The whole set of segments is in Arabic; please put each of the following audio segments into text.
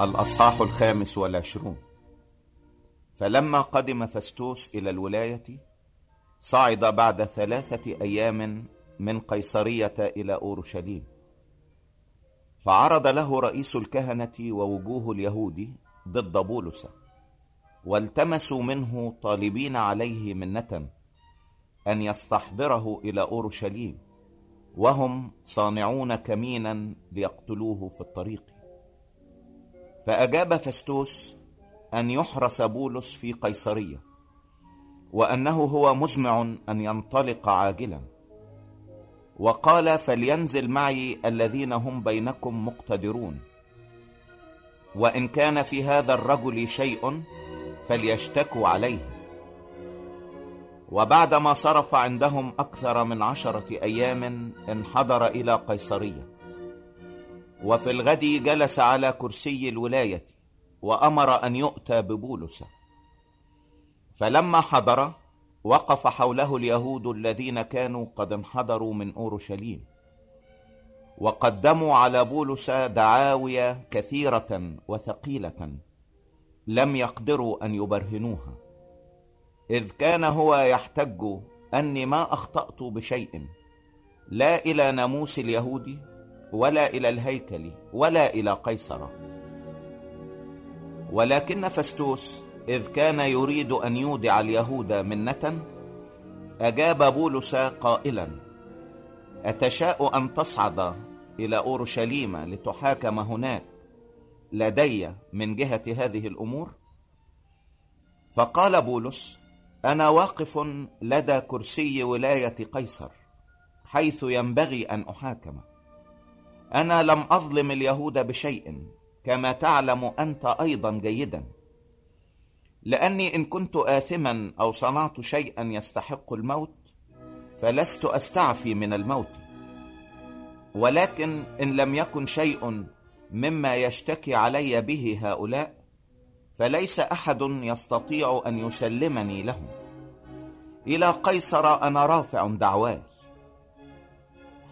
الأصحاح الخامس والعشرون. فلما قدم فستوس إلى الولاية صعد بعد ثلاثة أيام من قيصرية إلى أورشليم. فعرض له رئيس الكهنة ووجوه اليهود ضد بولس والتمسوا منه طالبين عليه منة أن يستحضره إلى أورشليم وهم صانعون كمينا ليقتلوه في الطريق. فأجاب فستوس أن يحرس بولس في قيصرية وأنه هو مزمع أن ينطلق عاجلا. وقال فلينزل معي الذين هم بينكم مقتدرون وإن كان في هذا الرجل شيء فليشتكوا عليه. وبعدما صرف عندهم أكثر من عشرة أيام انحدر إلى قيصرية. وفي الغد جلس على كرسي الولاية وأمر أن يؤتى ببولس. فلما حضر وقف حوله اليهود الذين كانوا قد انحدروا من أورشليم. وقدموا على بولس دعاوي كثيرة وثقيلة لم يقدروا أن يبرهنوها. إذ كان هو يحتج أني ما أخطأت بشيء لا إلى ناموس اليهود ولا إلى الهيكل ولا إلى قيصر. ولكن فستوس إذ كان يريد أن يودع اليهود منة أجاب بولس قائلا أتشاء أن تصعد إلى أورشليم لتحاكم هناك لدي من جهة هذه الأمور؟ فقال بولس أنا واقف لدى كرسي ولاية قيصر حيث ينبغي أن أحاكم. أنا لم أظلم اليهود بشيء كما تعلم أنت أيضا جيدا. لأني إن كنت آثما أو صنعت شيئا يستحق الموت فلست أستعفي من الموت. ولكن إن لم يكن شيء مما يشتكي علي به هؤلاء فليس أحد يستطيع أن يسلمني لهم. إلى قيصر أنا رافع دعواي.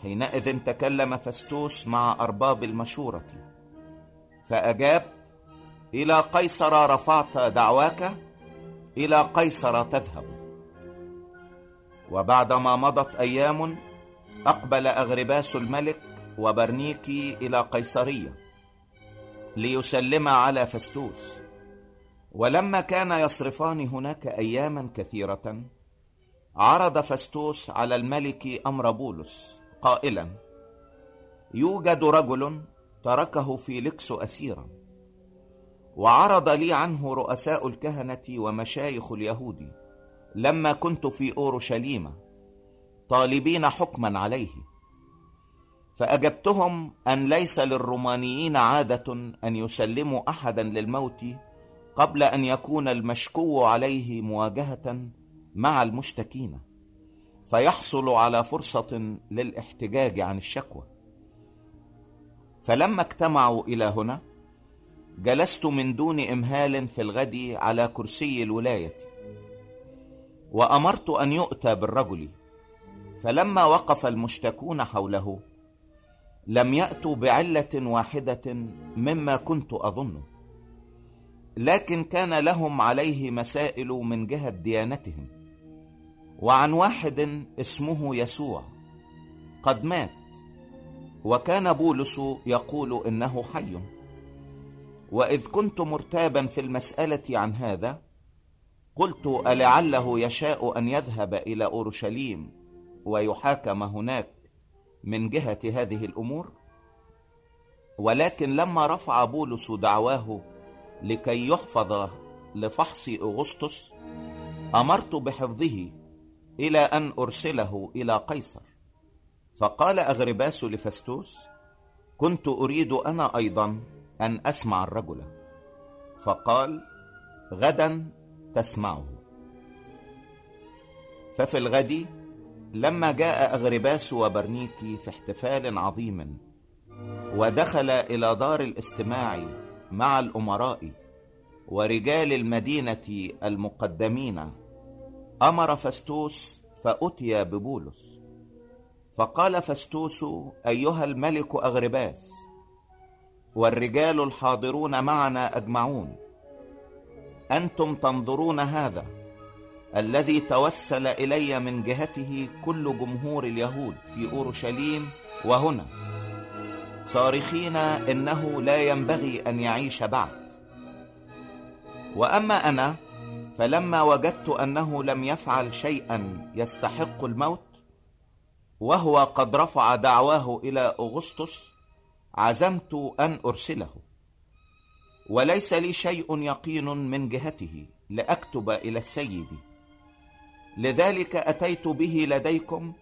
حينئذ تكلم فستوس مع أرباب المشورة. فأجاب إلى قيصر رفعت دعواك إلى قيصر تذهب. وبعدما مضت أيام أقبل أغرباس الملك وبرنيكي إلى قيصرية ليسلم على فستوس. ولما كان يصرفان هناك أياما كثيرة عرض فستوس على الملك أمر بولس. قائلا يوجد رجل تركه فيليكس أسيرا وعرض لي عنه رؤساء الكهنة ومشايخ اليهود لما كنت في أورشليم طالبين حكما عليه فأجبتهم أن ليس للرومانيين عادة أن يسلموا أحدا للموت قبل أن يكون المشكو عليه مواجهة مع المشتكين. فيحصل على فرصة للاحتجاج عن الشكوى. فلما اجتمعوا إلى هنا جلست من دون إمهال في الغد على كرسي الولاية وأمرت أن يؤتى بالرجل. فلما وقف المشتكون حوله لم يأتوا بعلة واحدة مما كنت أظنه لكن كان لهم عليه مسائل من جهة ديانتهم. وعن واحد اسمه يسوع قد مات وكان بولس يقول إنه حي. وإذ كنت مرتابا في المسألة عن هذا قلت ألعله يشاء أن يذهب إلى أورشليم ويحاكم هناك من جهة هذه الأمور؟ ولكن لما رفع بولس دعواه لكي يحفظ لفحص أغسطس أمرت بحفظه إلى أن أرسله إلى قيصر. فقال أغرباس لفستوس كنت أريد أنا أيضا أن أسمع الرجل. فقال غدا تسمعه. ففي الغد لما جاء أغرباس وبرنيكي في احتفال عظيم ودخل إلى دار الاستماع مع الأمراء ورجال المدينة المقدمين أمر فستوس فأتي والرجال الحاضرون معنا أجمعون. أنتم تنظرون هذا الذي توسل إلي من جهته كل جمهور اليهود في أورشليم وهنا. صارخين إنه لا ينبغي أن يعيش بعد. وأما أنا فلما وجدت أنه لم يفعل شيئا يستحق الموت وهو قد رفع دعواه إلى أغسطس عزمت أن أرسله. وليس لي شيء يقين من جهته لأكتب إلى السيد. لذلك أتيت به لديكم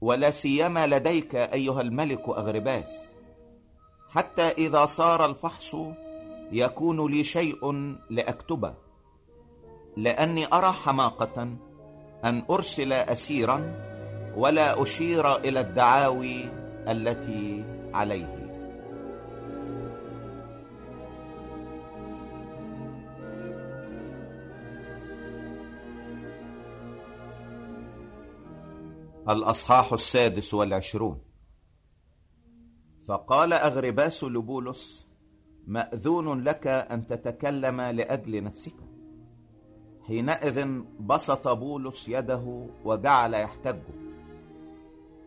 ولا سيما لديك أيها الملك أغرباس. حتى إذا صار الفحص يكون لي شيء لأكتبه. لأني أرى حماقة أن أرسل أسيرا ولا أشير إلى الدعاوي التي عليه. الأصحاح السادس والعشرون. فقال أغرباس لبولس مأذون لك أن تتكلم لأجل نفسك. حينئذ بسط بولس يده وجعل يحتج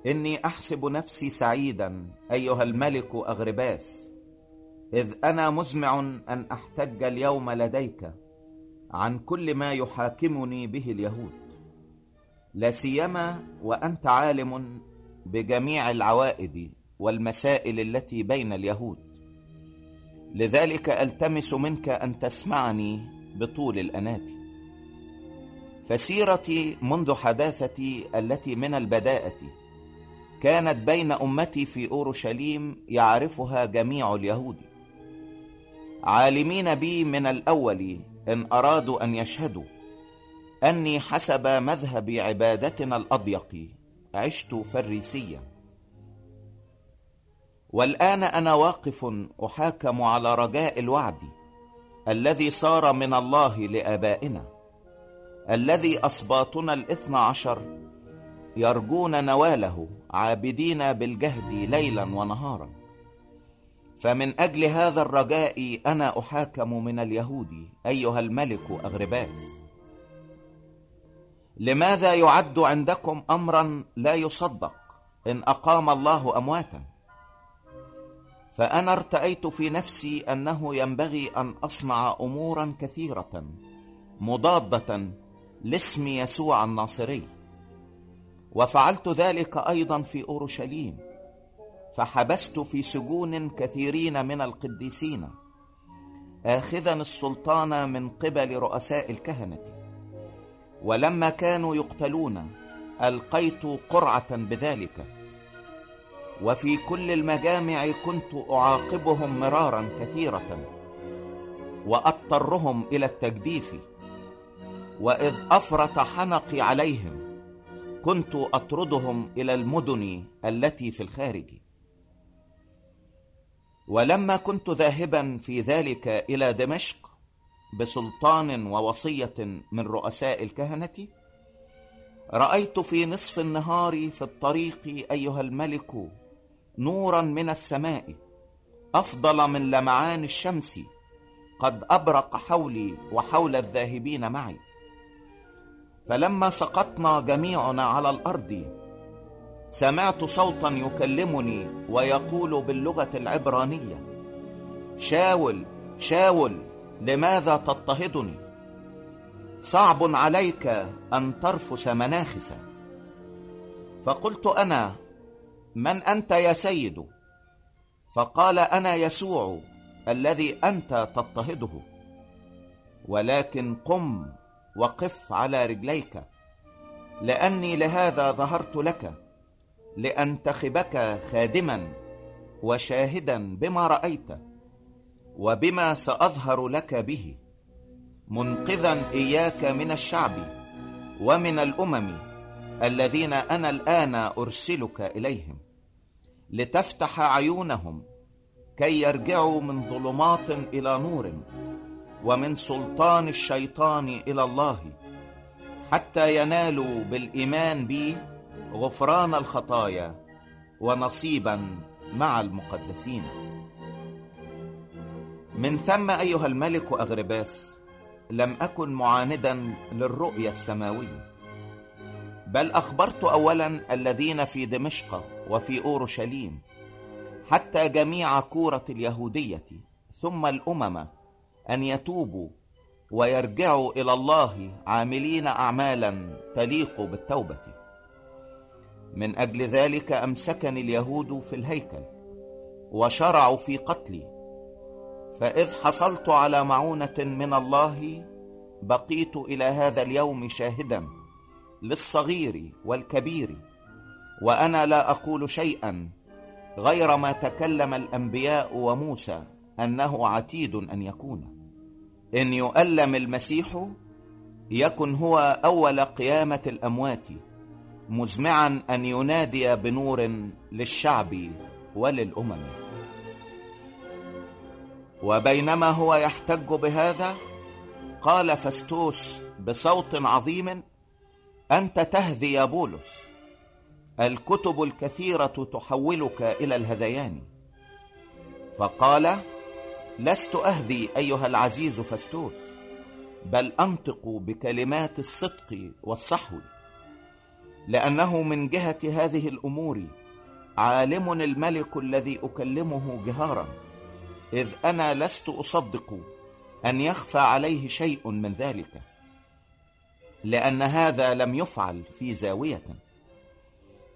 إني أحسب نفسي سعيدا أيها الملك أغرباس إذ أنا مزمع أن أحتج اليوم لديك عن كل ما يحاكمني به اليهود. لا سيما وأنت عالم بجميع العوائد والمسائل التي بين اليهود. لذلك ألتمس منك أن تسمعني بطول الأنات فسيرتي منذ حداثتي التي من البداءة كانت بين أمتي في أورشليم يعرفها جميع اليهود. عالمين بي من الأول إن أرادوا أن يشهدوا أني حسب مذهب عبادتنا الأضيق عشت فريسيا والآن أنا واقف أحاكم على رجاء الوعد الذي صار من الله لآبائنا. الذي أصباطنا الإثنى عشر يرجون نواله عابدين بالجهد ليلا ونهارا. فمن أجل هذا الرجاء أنا أحاكم من اليهود أيها الملك أغرباس لماذا يعد عندكم أمرا لا يصدق؟ إن أقام الله أمواتا. فأنا ارتأيت في نفسي أنه ينبغي أن أصنع أمورا كثيرة مضادة لاسم يسوع الناصري. وفعلت ذلك أيضا في أورشليم. فحبست في سجون كثيرين من القديسين. آخذا السلطان من قبل رؤساء الكهنة. ولما كانوا يقتلون ألقيت قرعة بذلك. وفي كل المجامع كنت أعاقبهم مرارا كثيرة. وأضطرهم إلى التجديف. وإذ أفرط حنقي عليهم كنت أطردهم إلى المدن التي في الخارج. ولما كنت ذاهبا في ذلك إلى دمشق بسلطان ووصية من رؤساء الكهنة رأيت في نصف النهار في الطريق أيها الملك نورا من السماء أفضل من لمعان الشمس قد أبرق حولي وحول الذاهبين معي. فلما سقطنا جميعنا على الأرض سمعت صوتا يكلمني ويقول باللغة العبرانية شاول شاول لماذا تضطهدني؟ صعب عليك أن ترفس مناخسا فقلت أنا من أنت يا سيد؟ فقال أنا يسوع الذي أنت تضطهده. ولكن قم وقف على رجليك. لأني لهذا ظهرت لك لأنتخبك خادما وشاهدا بما رأيت وبما سأظهر لك به. منقذا إياك من الشعب ومن الأمم الذين أنا الآن أرسلك إليهم لتفتح عيونهم كي يرجعوا من ظلمات إلى نور. ومن سلطان الشيطان إلى الله حتى ينالوا بالإيمان بي غفران الخطايا ونصيبا مع المقدسين. من ثم أيها الملك أغرباس لم أكن معاندا للرؤيا السماوية بل أخبرت أولا الذين في دمشق وفي أورشليم حتى جميع كورة اليهودية ثم الأمم أن يتوبوا ويرجعوا إلى الله عاملين أعمالا تليق بالتوبة. من أجل ذلك أمسكني اليهود في الهيكل وشرعوا في قتلي. فإذ حصلت على معونة من الله بقيت إلى هذا اليوم شاهدا للصغير والكبير. وأنا لا أقول شيئا غير ما تكلم الأنبياء وموسى أنه عتيد أن يكون. إن يؤلم المسيح يكن هو أول قيامة الأموات مزمعا أن ينادي بنور للشعب وللأمم. وبينما هو يحتج بهذا قال فستوس بصوت عظيم أنت تهذي يا بولس الكتب الكثيرة تحولك إلى الهذيان. فقال لست أهدي أيها العزيز فستوس بل أنطق بكلمات الصدق والصحو لأنه من جهة هذه الأمور عالم الملك الذي أكلمه جهارا إذ أنا لست أصدق أن يخفى عليه شيء من ذلك لأن هذا لم يفعل في زاوية.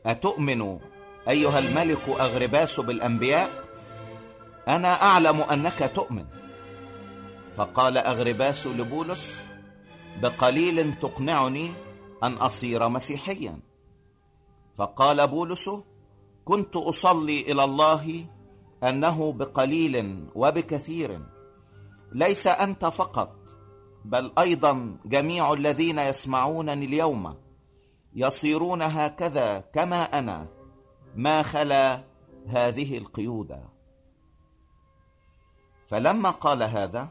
أتؤمن أيها الملك أغرباس بالأنبياء؟ أنا أعلم أنك تؤمن. فقال أغرباس لبولس بقليل تقنعني أن أصير مسيحيا. فقال بولس كنت أصلي إلى الله أنه بقليل وبكثير ليس أنت فقط بل أيضا جميع الذين يسمعونني اليوم يصيرون هكذا كما أنا. ما خلا هذه القيود فلما قال هذا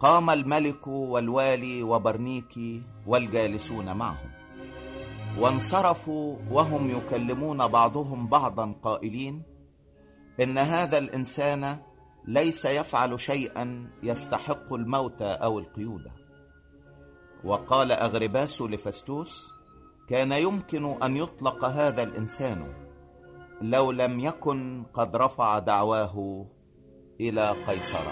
قام الملك والوالي وبرنيكي والجالسون معهم. وانصرفوا وهم يكلمون بعضهم بعضا قائلين إن هذا الإنسان ليس يفعل شيئا يستحق الموت أو القيود وقال أغرباس لفستوس كان يمكن أن يطلق هذا الإنسان لو لم يكن قد رفع دعواه إلى قيصر.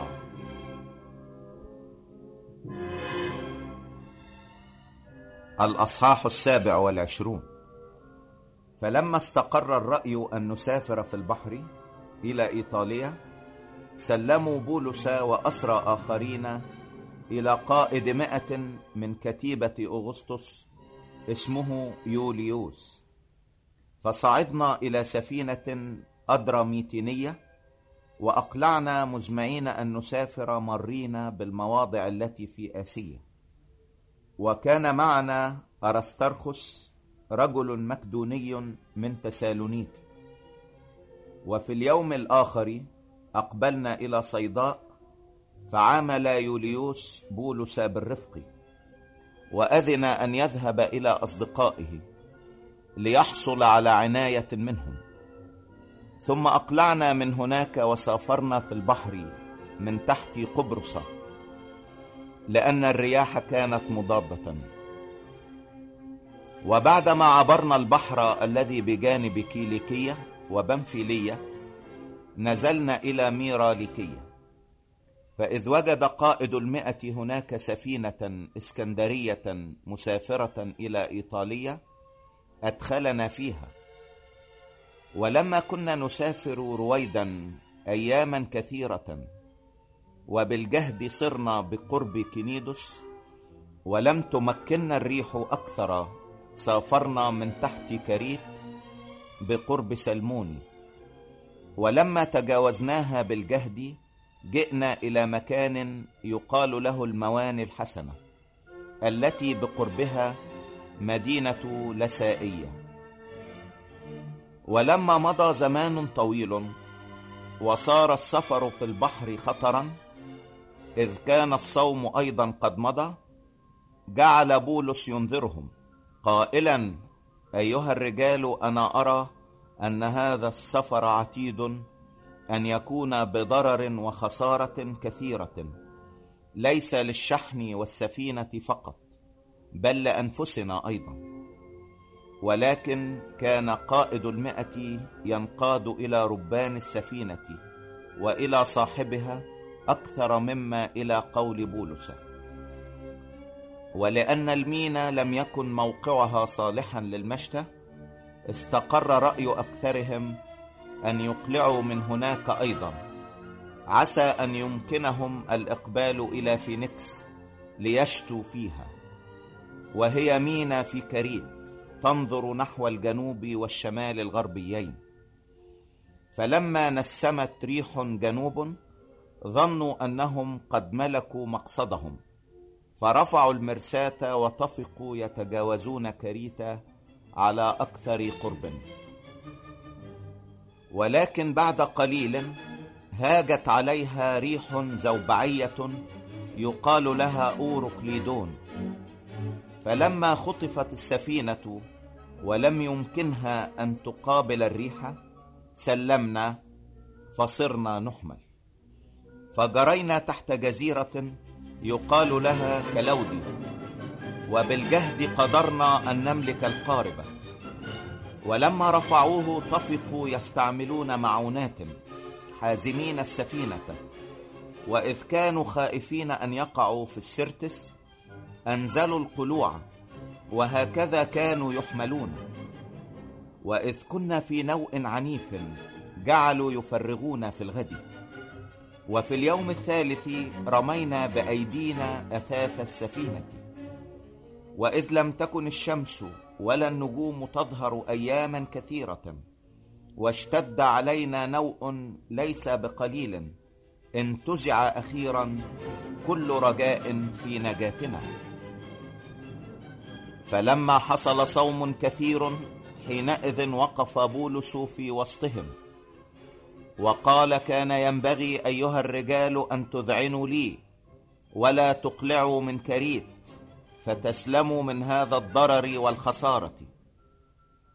الأصحاح السابع والعشرون. فلما استقر الرأي أن نسافر في البحر إلى إيطاليا سلموا بولس وأسرى آخرين إلى قائد مئة من كتيبة أغسطس اسمه يوليوس. فصعدنا إلى سفينة أدراميتينية وأقلعنا مزمعين أن نسافر مرين بالمواضع التي في آسيا. وكان معنا أرسترخس رجل مكدوني من تسالونيك. وفي اليوم الآخر أقبلنا إلى صيداء فعامل يوليوس بولس بالرفق. وأذن أن يذهب إلى أصدقائه ليحصل على عناية منهم. ثم أقلعنا من هناك وسافرنا في البحر من تحت قبرصة لأن الرياح كانت مضادة. وبعدما عبرنا البحر الذي بجانب كيليكية وبنفيلية نزلنا إلى ميراليكية. فإذ وجد قائد المئة هناك سفينة إسكندرية مسافرة إلى إيطاليا أدخلنا فيها. ولما كنا نسافر رويدا أياما كثيرة وبالجهد صرنا بقرب كنيدس ولم تمكننا الريح أكثر سافرنا من تحت كريت بقرب سلمون. ولما تجاوزناها بالجهد جئنا إلى مكان يقال له المواني الحسنة التي بقربها مدينة لسائية. ولما مضى زمان طويل وصار السفر في البحر خطرا إذ كان الصوم أيضا قد مضى جعل بولس ينذرهم قائلا أيها الرجال أنا أرى أن هذا السفر عتيد أن يكون بضرر وخسارة كثيرة ليس للشحن والسفينة فقط بل لأنفسنا أيضا. ولكن كان قائد المئة ينقاد إلى ربان السفينة وإلى صاحبها أكثر مما إلى قول بولس. ولأن المينا لم يكن موقعها صالحا للمشتى استقر رأي أكثرهم أن يقلعوا من هناك أيضا. عسى أن يمكنهم الإقبال إلى فينيكس ليشتوا فيها وهي مينا في كريت تنظر نحو الجنوب والشمال الغربيين. فلما نسمت ريح جنوب ظنوا أنهم قد ملكوا مقصدهم. فرفعوا المرساة وطفقوا يتجاوزون كريتا على أكثر قرب. ولكن بعد قليل هاجت عليها ريح زوبعية يقال لها اوروكليدون فلما خطفت السفينة ولم يمكنها أن تقابل الريح سلمنا فصرنا نحمل. فجرينا تحت جزيرة يقال لها كلودي وبالجهد قدرنا أن نملك القاربه ولما رفعوه طفقوا يستعملون معونات حازمين السفينة. وإذ كانوا خائفين أن يقعوا في السرتس أنزلوا القلوع وهكذا كانوا يحملون. وإذ كنا في نوء عنيف جعلوا يفرغون في الغد. وفي اليوم الثالث رمينا بأيدينا أثاث السفينة. وإذ لم تكن الشمس ولا النجوم تظهر أياما كثيرة واشتد علينا نوء ليس بقليل انتزع أخيرا كل رجاء في نجاتنا. فلما حصل صوم كثير حينئذ وقف بولس في وسطهم. وقال كان ينبغي أيها الرجال أن تذعنوا لي ولا تقلعوا من كريت فتسلموا من هذا الضرر والخسارة.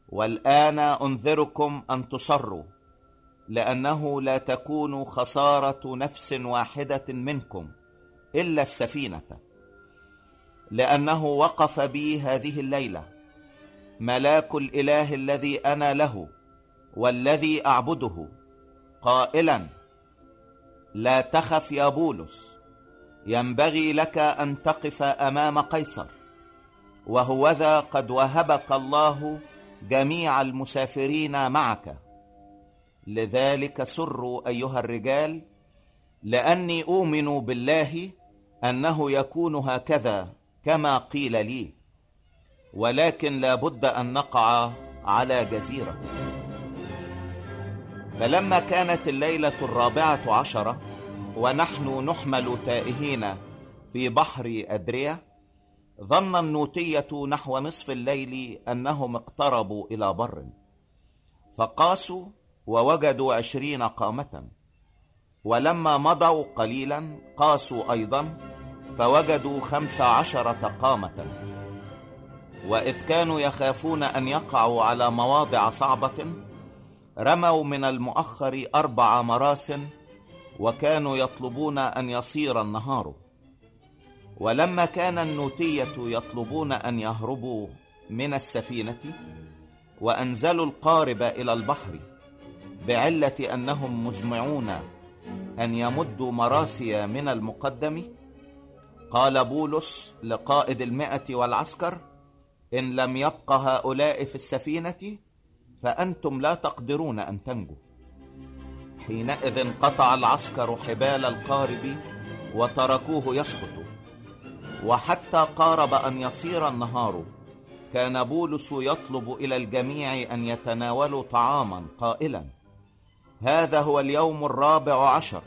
والآن أنذركم أن تصروا لأنه لا تكون خسارة نفس واحدة منكم إلا السفينة. لأنه وقف بي هذه الليلة. ملاك الإله الذي أنا له والذي أعبده. قائلا لا تخف يا بولس. ينبغي لك أن تقف أمام قيصر. وهوذا قد وهبك الله جميع المسافرين معك. لذلك سروا أيها الرجال لأني أؤمن بالله أنه يكون هكذا. كما قيل لي ولكن لا بد أن نقع على جزيرة. فلما كانت الليلة الرابعة عشرة ونحن نحمل تائهين في بحر أدريا ظن النوتية نحو نصف الليل أنهم اقتربوا إلى بر. فقاسوا ووجدوا عشرين قامة. ولما مضوا قليلا قاسوا أيضا فوجدوا خمس عشره قامه وإذ كانوا يخافون أن يقعوا على مواضع صعبة رموا من المؤخر أربع مراس وكانوا يطلبون أن يصير النهار. ولما كان النوتية يطلبون أن يهربوا من السفينة وأنزلوا القارب إلى البحر بعلة أنهم مزمعون أن يمدوا مراسي من المقدم قال بولس لقائد المئة والعسكر إن لم يبق هؤلاء في السفينة فأنتم لا تقدرون أن تنجوا. حينئذ قطع العسكر حبال القارب وتركوه يسقط. وحتى قارب أن يصير النهار كان بولس يطلب إلى الجميع أن يتناولوا طعاما قائلا. هذا هو اليوم الرابع عشر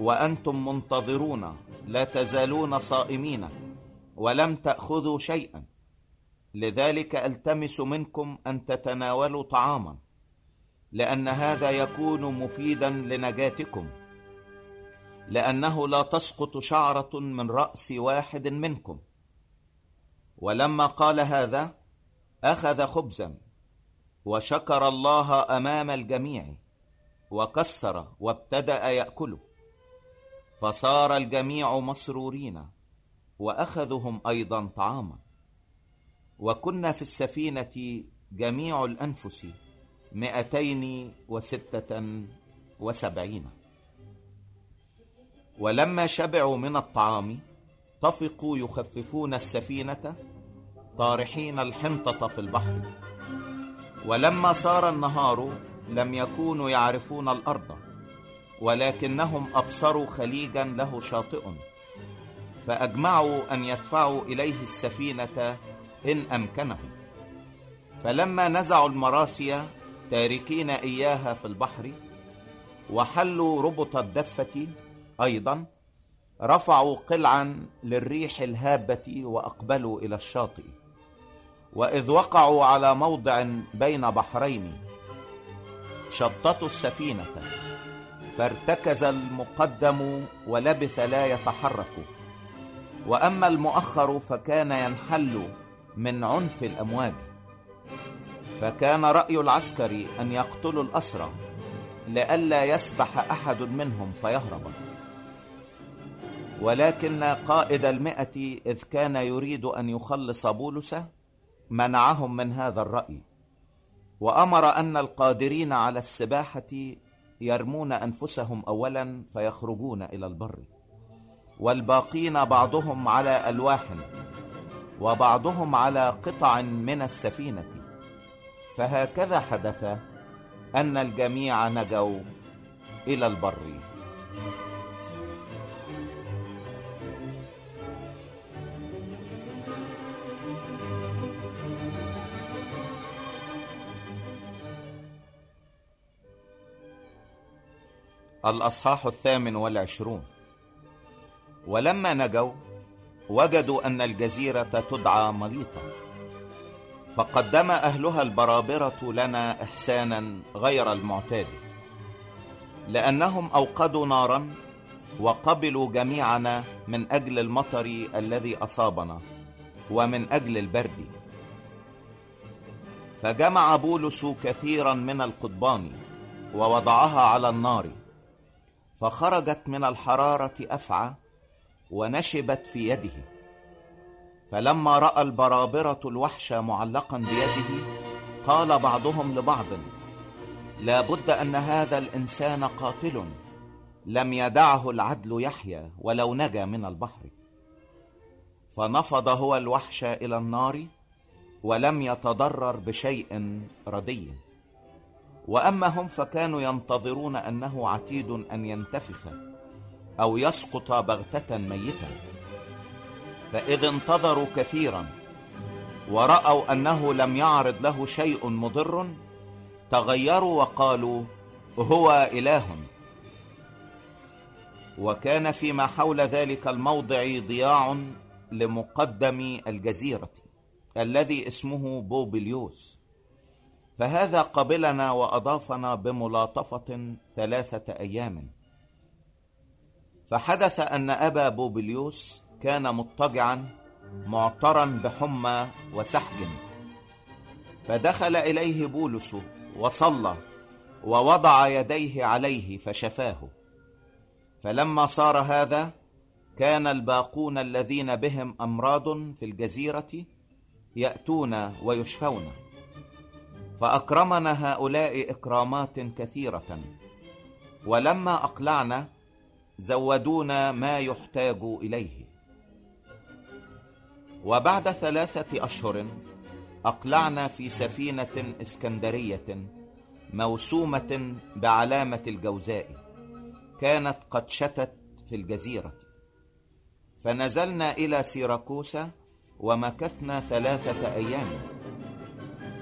وأنتم منتظرون. لا تزالون صائمين ولم تأخذوا شيئا. لذلك ألتمس منكم أن تتناولوا طعاما لأن هذا يكون مفيدا لنجاتكم لأنه لا تسقط شعرة من رأس واحد منكم. ولما قال هذا أخذ خبزا وشكر الله أمام الجميع وكسر وابتدأ يأكله. فصار الجميع مسرورين وأخذهم أيضا طعاما. وكنا في السفينة جميع الأنفس مئتين وستة وسبعين. ولما شبعوا من الطعام طفقوا يخففون السفينة طارحين الحنطة في البحر. ولما صار النهار لم يكونوا يعرفون الأرض. ولكنهم أبصروا خليجا له شاطئ فأجمعوا أن يدفعوا إليه السفينة إن أمكنهم فلما نزعوا المراسي تاركين إياها في البحر وحلوا ربط الدفة أيضا رفعوا قلعا للريح الهابة وأقبلوا إلى الشاطئ. وإذ وقعوا على موضع بين بحرين شططوا السفينة. فارتكز المقدم ولبث لا يتحرك. وأما المؤخر فكان ينحل من عنف الأمواج. فكان رأي العسكر أن يقتلوا الأسرى لئلا يسبح أحد منهم فيهرب. ولكن قائد المئة إذ كان يريد أن يخلص بولس منعهم من هذا الرأي. وأمر أن القادرين على السباحة يرمون أنفسهم أولا فيخرجون إلى البر. والباقين بعضهم على ألواح وبعضهم على قطع من السفينة. فهكذا حدث أن الجميع نجوا إلى البر. الأصحاح الثامن والعشرون. ولما نجوا وجدوا أن الجزيرة تدعى مليطة فقدم أهلها البرابرة لنا إحسانا غير المعتاد لأنهم أوقدوا نارا وقبلوا جميعنا من أجل المطر الذي أصابنا ومن أجل البرد. فجمع بولس كثيرا من القضبان ووضعها على النار. فخرجت من الحرارة أفعى ونشبت في يده. فلما رأى البرابرة الوحش معلقا بيده قال بعضهم لبعض لا بد أن هذا الإنسان قاتل. لم يدعه العدل يحيى ولو نجا من البحر. فنفض هو الوحش إلى النار ولم يتضرر بشيء ردي. وأما هم فكانوا ينتظرون أنه عتيد أن ينتفخ أو يسقط بغتة ميتا فإذ انتظروا كثيرا ورأوا أنه لم يعرض له شيء مضر تغيروا وقالوا هو إله. وكان فيما حول ذلك الموضع ضياع لمقدم الجزيرة الذي اسمه بوبليوس. فهذا قبلنا وأضافنا بملاطفة ثلاثة أيام. فحدث أن أبا بوبليوس كان مضطجعا معترى بحمى وسحج فدخل إليه بولس وصلى ووضع يديه عليه فشفاه. فلما صار هذا كان الباقون الذين بهم أمراض في الجزيرة يأتون ويشفون. فأكرمنا هؤلاء إكرامات كثيرة. ولما أقلعنا زودونا ما يحتاج إليه. وبعد ثلاثة أشهر أقلعنا في سفينة إسكندرية موسومة بعلامة الجوزاء كانت قد شتت في الجزيرة. فنزلنا إلى سيراكوسا ومكثنا ثلاثة أيام.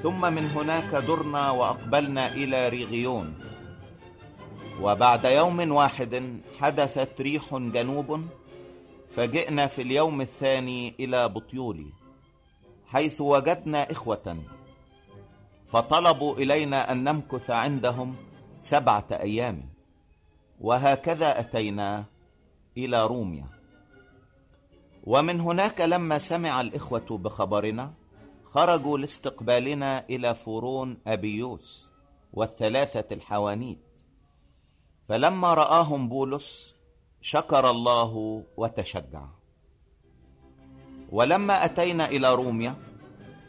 ثم من هناك درنا وأقبلنا إلى ريغيون. وبعد يوم واحد حدثت ريح جنوب فجئنا في اليوم الثاني إلى بطيولي حيث وجدنا إخوة. فطلبوا إلينا أن نمكث عندهم سبعة أيام وهكذا أتينا إلى روميا. ومن هناك لما سمع الإخوة بخبرنا خرجوا لاستقبالنا إلى فرون أبيوس والثلاثة الحوانيت. فلما رآهم بولس شكر الله وتشجع. ولما أتينا إلى روميا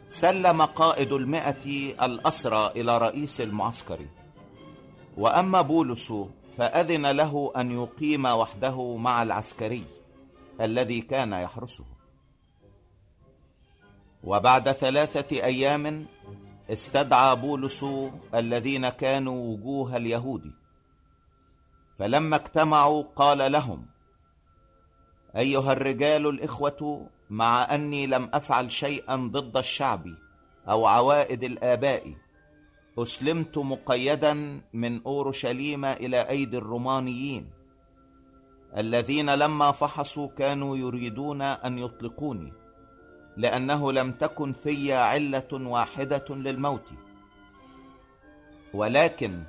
سلم قائد المئة الأسرى إلى رئيس المعسكر. وأما بولس فأذن له أن يقيم وحده مع العسكري الذي كان يحرسه. وبعد ثلاثة أيام استدعى بولس الذين كانوا وجوه اليهود. فلما اجتمعوا قال لهم أيها الرجال الإخوة مع أني لم أفعل شيئا ضد الشعب أو عوائد الآباء أسلمت مقيدا من أورشليم إلى أيدي الرومانيين الذين لما فحصوا كانوا يريدون أن يطلقوني. لأنه لم تكن في علة واحدة للموت. ولكن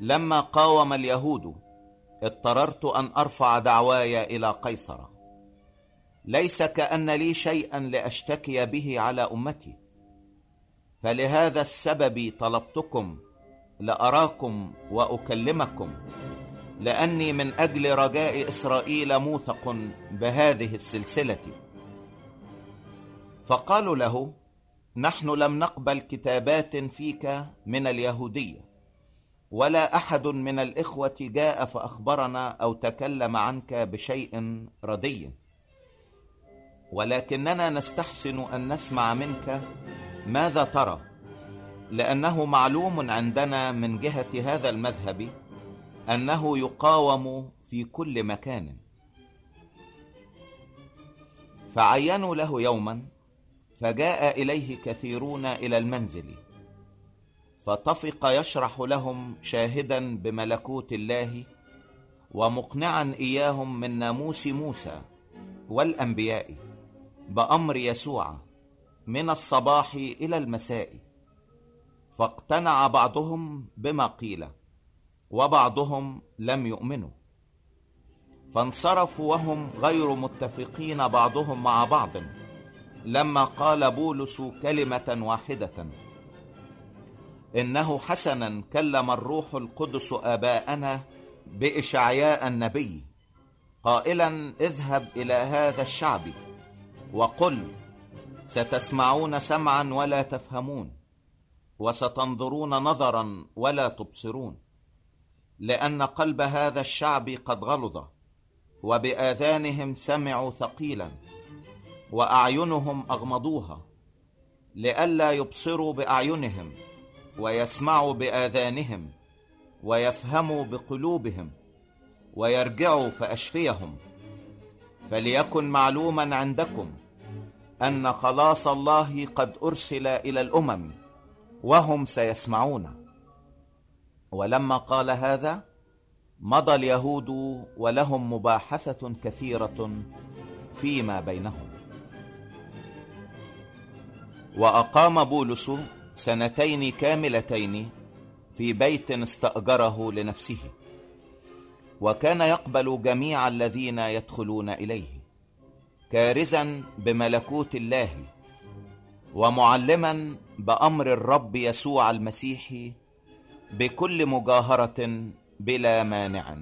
لما قاوم اليهود اضطررت أن أرفع دعواي إلى قيصر. ليس كأن لي شيئا لأشتكي به على أمتي. فلهذا السبب طلبتكم لأراكم وأكلمكم لأني من أجل رجاء إسرائيل موثق بهذه السلسلة. فقالوا له نحن لم نقبل كتابات فيك من اليهودية ولا أحد من الإخوة جاء فأخبرنا أو تكلم عنك بشيء ردي. ولكننا نستحسن أن نسمع منك ماذا ترى لأنه معلوم عندنا من جهة هذا المذهب أنه يقاوم في كل مكان. فعينوا له يوما فجاء إليه كثيرون إلى المنزل فطفق يشرح لهم شاهدا بملكوت الله ومقنعا إياهم من ناموس موسى والأنبياء بأمر يسوع من الصباح إلى المساء فاقتنع بعضهم بما قيل وبعضهم لم يؤمنوا فانصرفوا وهم غير متفقين بعضهم مع بعض. لما قال بولس كلمة واحدة. إنه حسنا كلم الروح القدس آباءنا بإشعياء النبي قائلا اذهب إلى هذا الشعب وقل ستسمعون سمعا ولا تفهمون وستنظرون نظرا ولا تبصرون لأن قلب هذا الشعب قد غلظ وبآذانهم سمعوا ثقيلا. وأعينهم أغمضوها لئلا يبصروا بأعينهم ويسمعوا بآذانهم ويفهموا بقلوبهم ويرجعوا فأشفيهم. فليكن معلوما عندكم أن خلاص الله قد أرسل إلى الأمم وهم سيسمعون. ولما قال هذا مضى اليهود ولهم مباحثة كثيرة فيما بينهم. وأقام بولس سنتين كاملتين في بيت استأجره لنفسه وكان يقبل جميع الذين يدخلون إليه كارزا بملكوت الله ومعلما بأمر الرب يسوع المسيح بكل مجاهرة بلا مانع.